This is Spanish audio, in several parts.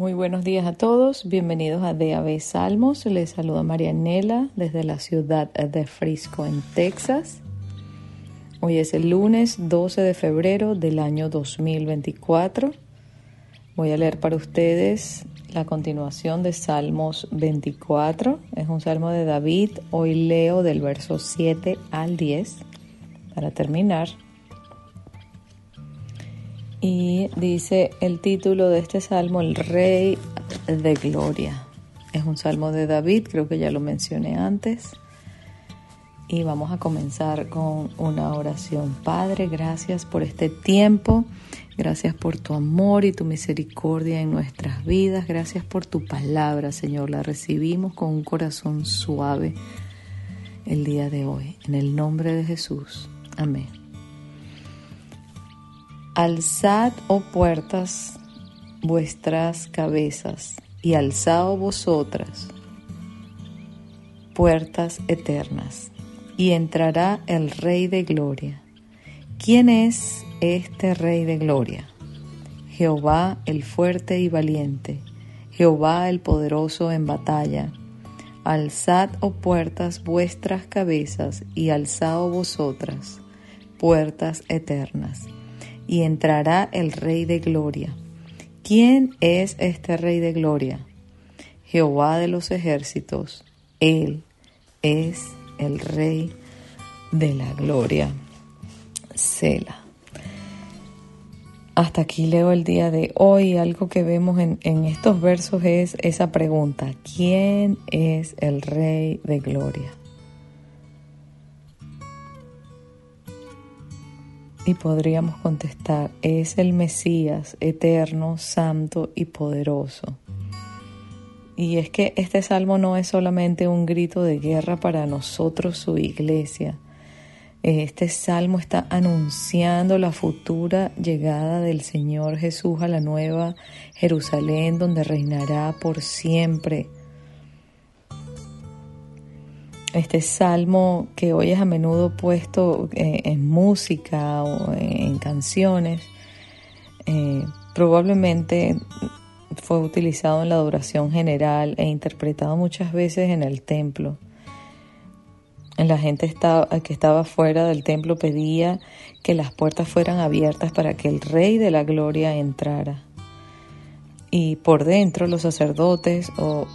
Muy buenos días a todos, bienvenidos a DAB Salmos. Les saluda Marianela desde la ciudad de Frisco, en Texas. Hoy es el lunes 12 de febrero del año 2024. Voy a leer para ustedes la continuación de Salmos 24. Es un salmo de David. Hoy leo del verso 7 al 10 para terminar. Y dice el título de este salmo, El Rey de Gloria. Es un salmo de David, creo que ya lo mencioné antes. Y vamos a comenzar con una oración. Padre, gracias por este tiempo. Gracias por tu amor y tu misericordia en nuestras vidas. Gracias por tu palabra, Señor. La recibimos con un corazón suave el día de hoy. En el nombre de Jesús. Amén. Alzad, oh puertas, vuestras cabezas, y alzad vosotras, puertas eternas, y entrará el Rey de Gloria. ¿Quién es este Rey de Gloria? Jehová el fuerte y valiente, Jehová el poderoso en batalla. Alzad, oh puertas, vuestras cabezas, y alzad vosotras, puertas eternas y entrará el Rey de Gloria. ¿Quién es este Rey de Gloria? Jehová de los ejércitos. Él es el Rey de la Gloria. Sela. Hasta aquí leo el día de hoy. Algo que vemos en, en estos versos es esa pregunta. ¿Quién es el Rey de Gloria? Y podríamos contestar, es el Mesías eterno, santo y poderoso. Y es que este salmo no es solamente un grito de guerra para nosotros, su iglesia. Este salmo está anunciando la futura llegada del Señor Jesús a la nueva Jerusalén, donde reinará por siempre este salmo que hoy es a menudo puesto eh, en música o en, canciones, eh, probablemente fue utilizado en la adoración general e interpretado muchas veces en el templo. La gente estaba, que estaba fuera del templo pedía que las puertas fueran abiertas para que el Rey de la Gloria entrara y por dentro los sacerdotes o,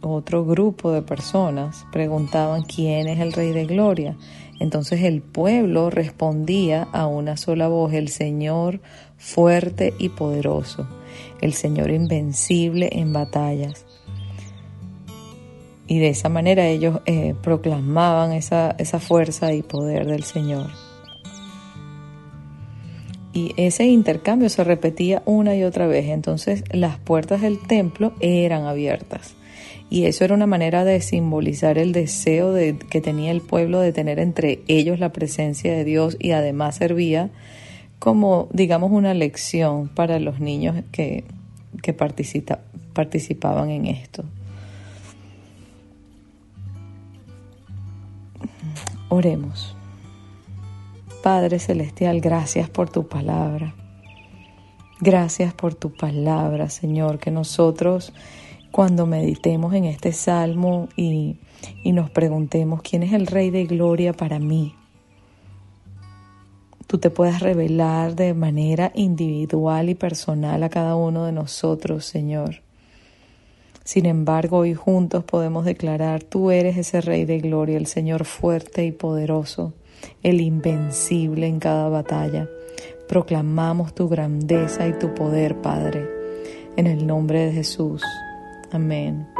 otro grupo de personas preguntaban quién es el Rey de Gloria. Entonces el pueblo respondía a una sola voz, el Señor fuerte y poderoso, el Señor invencible en batallas. Y de esa manera ellos eh, proclamaban esa, esa fuerza y poder del Señor. Y ese intercambio se repetía una y otra vez. Entonces las puertas del templo eran abiertas. Y eso era una manera de simbolizar el deseo de, que tenía el pueblo de tener entre ellos la presencia de Dios y además servía como, digamos, una lección para los niños que, que participaban en esto. Oremos. Padre Celestial, gracias por tu palabra. Gracias por tu palabra, Señor, que nosotros cuando meditemos en este salmo y, y, nos preguntemos quién es el Rey de Gloria para mí, tú te puedas revelar de manera individual y personal a cada uno de nosotros, Señor. Sin embargo, hoy juntos podemos declarar, tú eres ese Rey de Gloria, el Señor fuerte y poderoso el invencible en cada batalla. Proclamamos tu grandeza y tu poder, Padre, en el nombre de Jesús. Amén.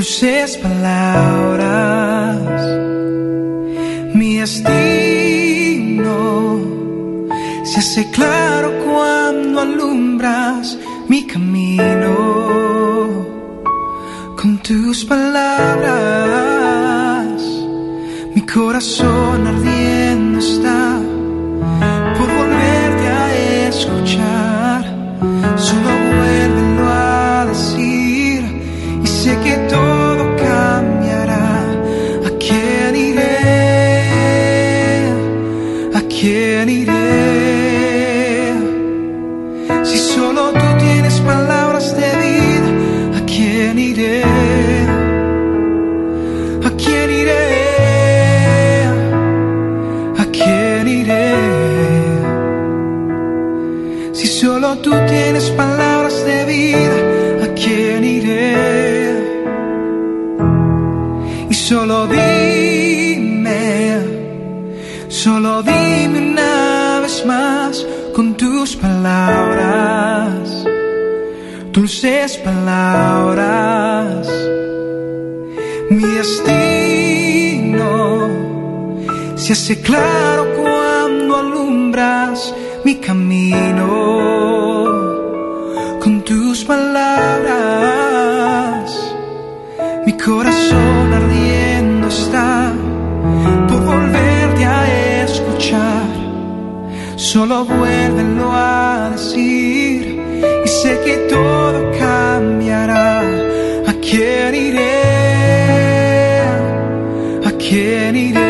Dulces palabras. Mi destino se hace claro cuando alumbras mi camino con tus palabras. corazón ardiendo está quién iré? Si solo tú tienes palabras de vida, ¿a quién iré? ¿A quién iré? ¿A quién iré? Si solo tú tienes palabras de vida, ¿a quién iré? Y solo dime, dulces palabras mi destino se hace claro cuando alumbras mi camino con tus palabras. Mi corazón ardiendo está por volverte a escuchar. Solo vuélvelo a decir sé que todo cambiará. ¿A quién iré? ¿A quién iré?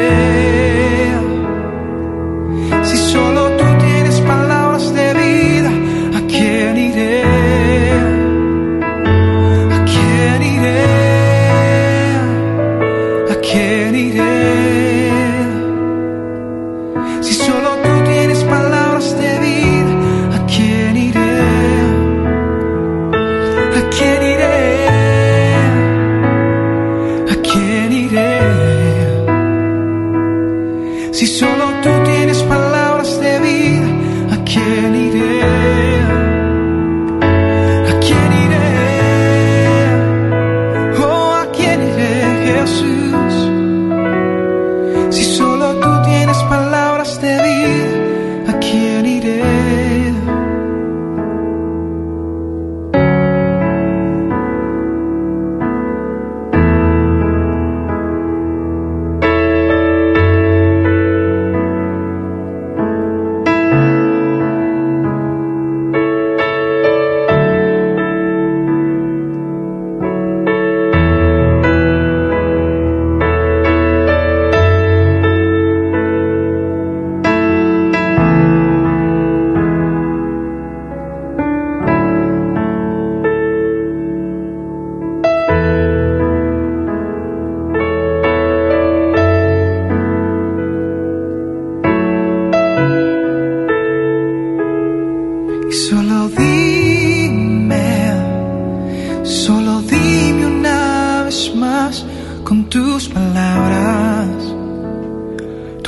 ¿A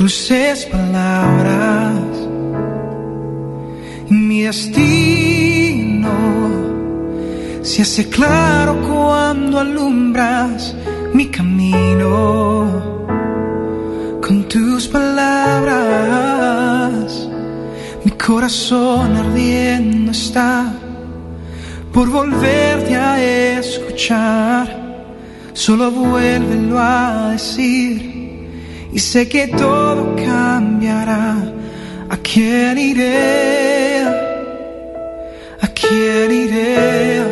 dulces palabras. Mi destino se hace claro cuando alumbras mi camino con tus palabras. Mi corazón ardiendo está por volverte a escuchar. Solo vuélvelo a decir y sé que todo cambiará. ¿A quién iré? ¿A quién iré?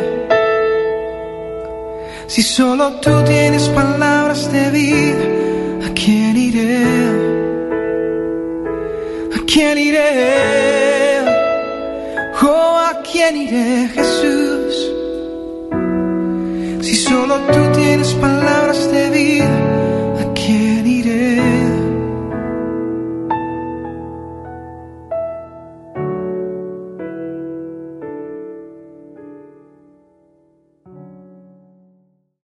Si solo tú tienes palabras de vida, ¿a quién iré? ¿A quién iré? Oh, ¿a quién iré, Jesús? Si solo tú tienes palabras de vida.